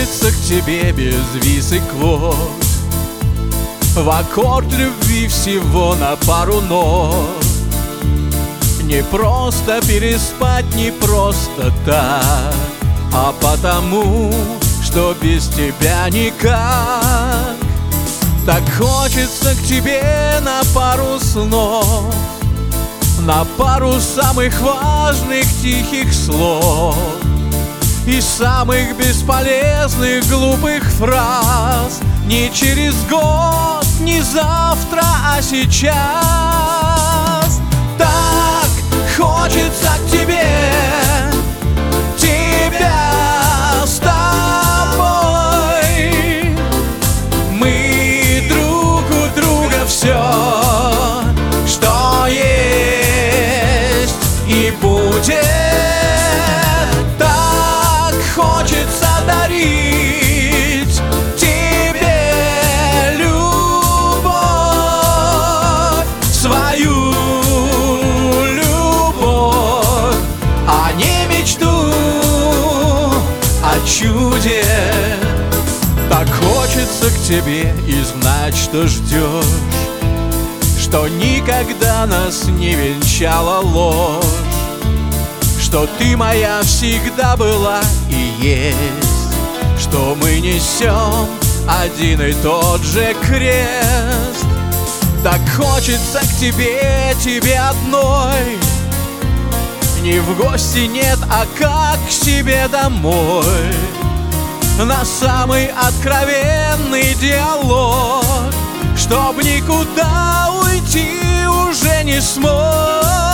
хочется к тебе без виз и квот. В аккорд любви всего на пару нот. Не просто переспать, не просто так А потому, что без тебя никак. Так хочется к тебе на пару снов На пару самых важных тихих слов и самых бесполезных глупых фраз. Не через год, не завтра, а сейчас чуде. Так хочется к тебе и знать, что ждешь, что никогда нас не венчала ложь что ты моя всегда была и есть Что мы несем один и тот же крест. Так хочется к тебе, тебе одной. Не в гости нет, а как к себе домой На самый откровенный диалог Чтоб никуда уйти уже не смог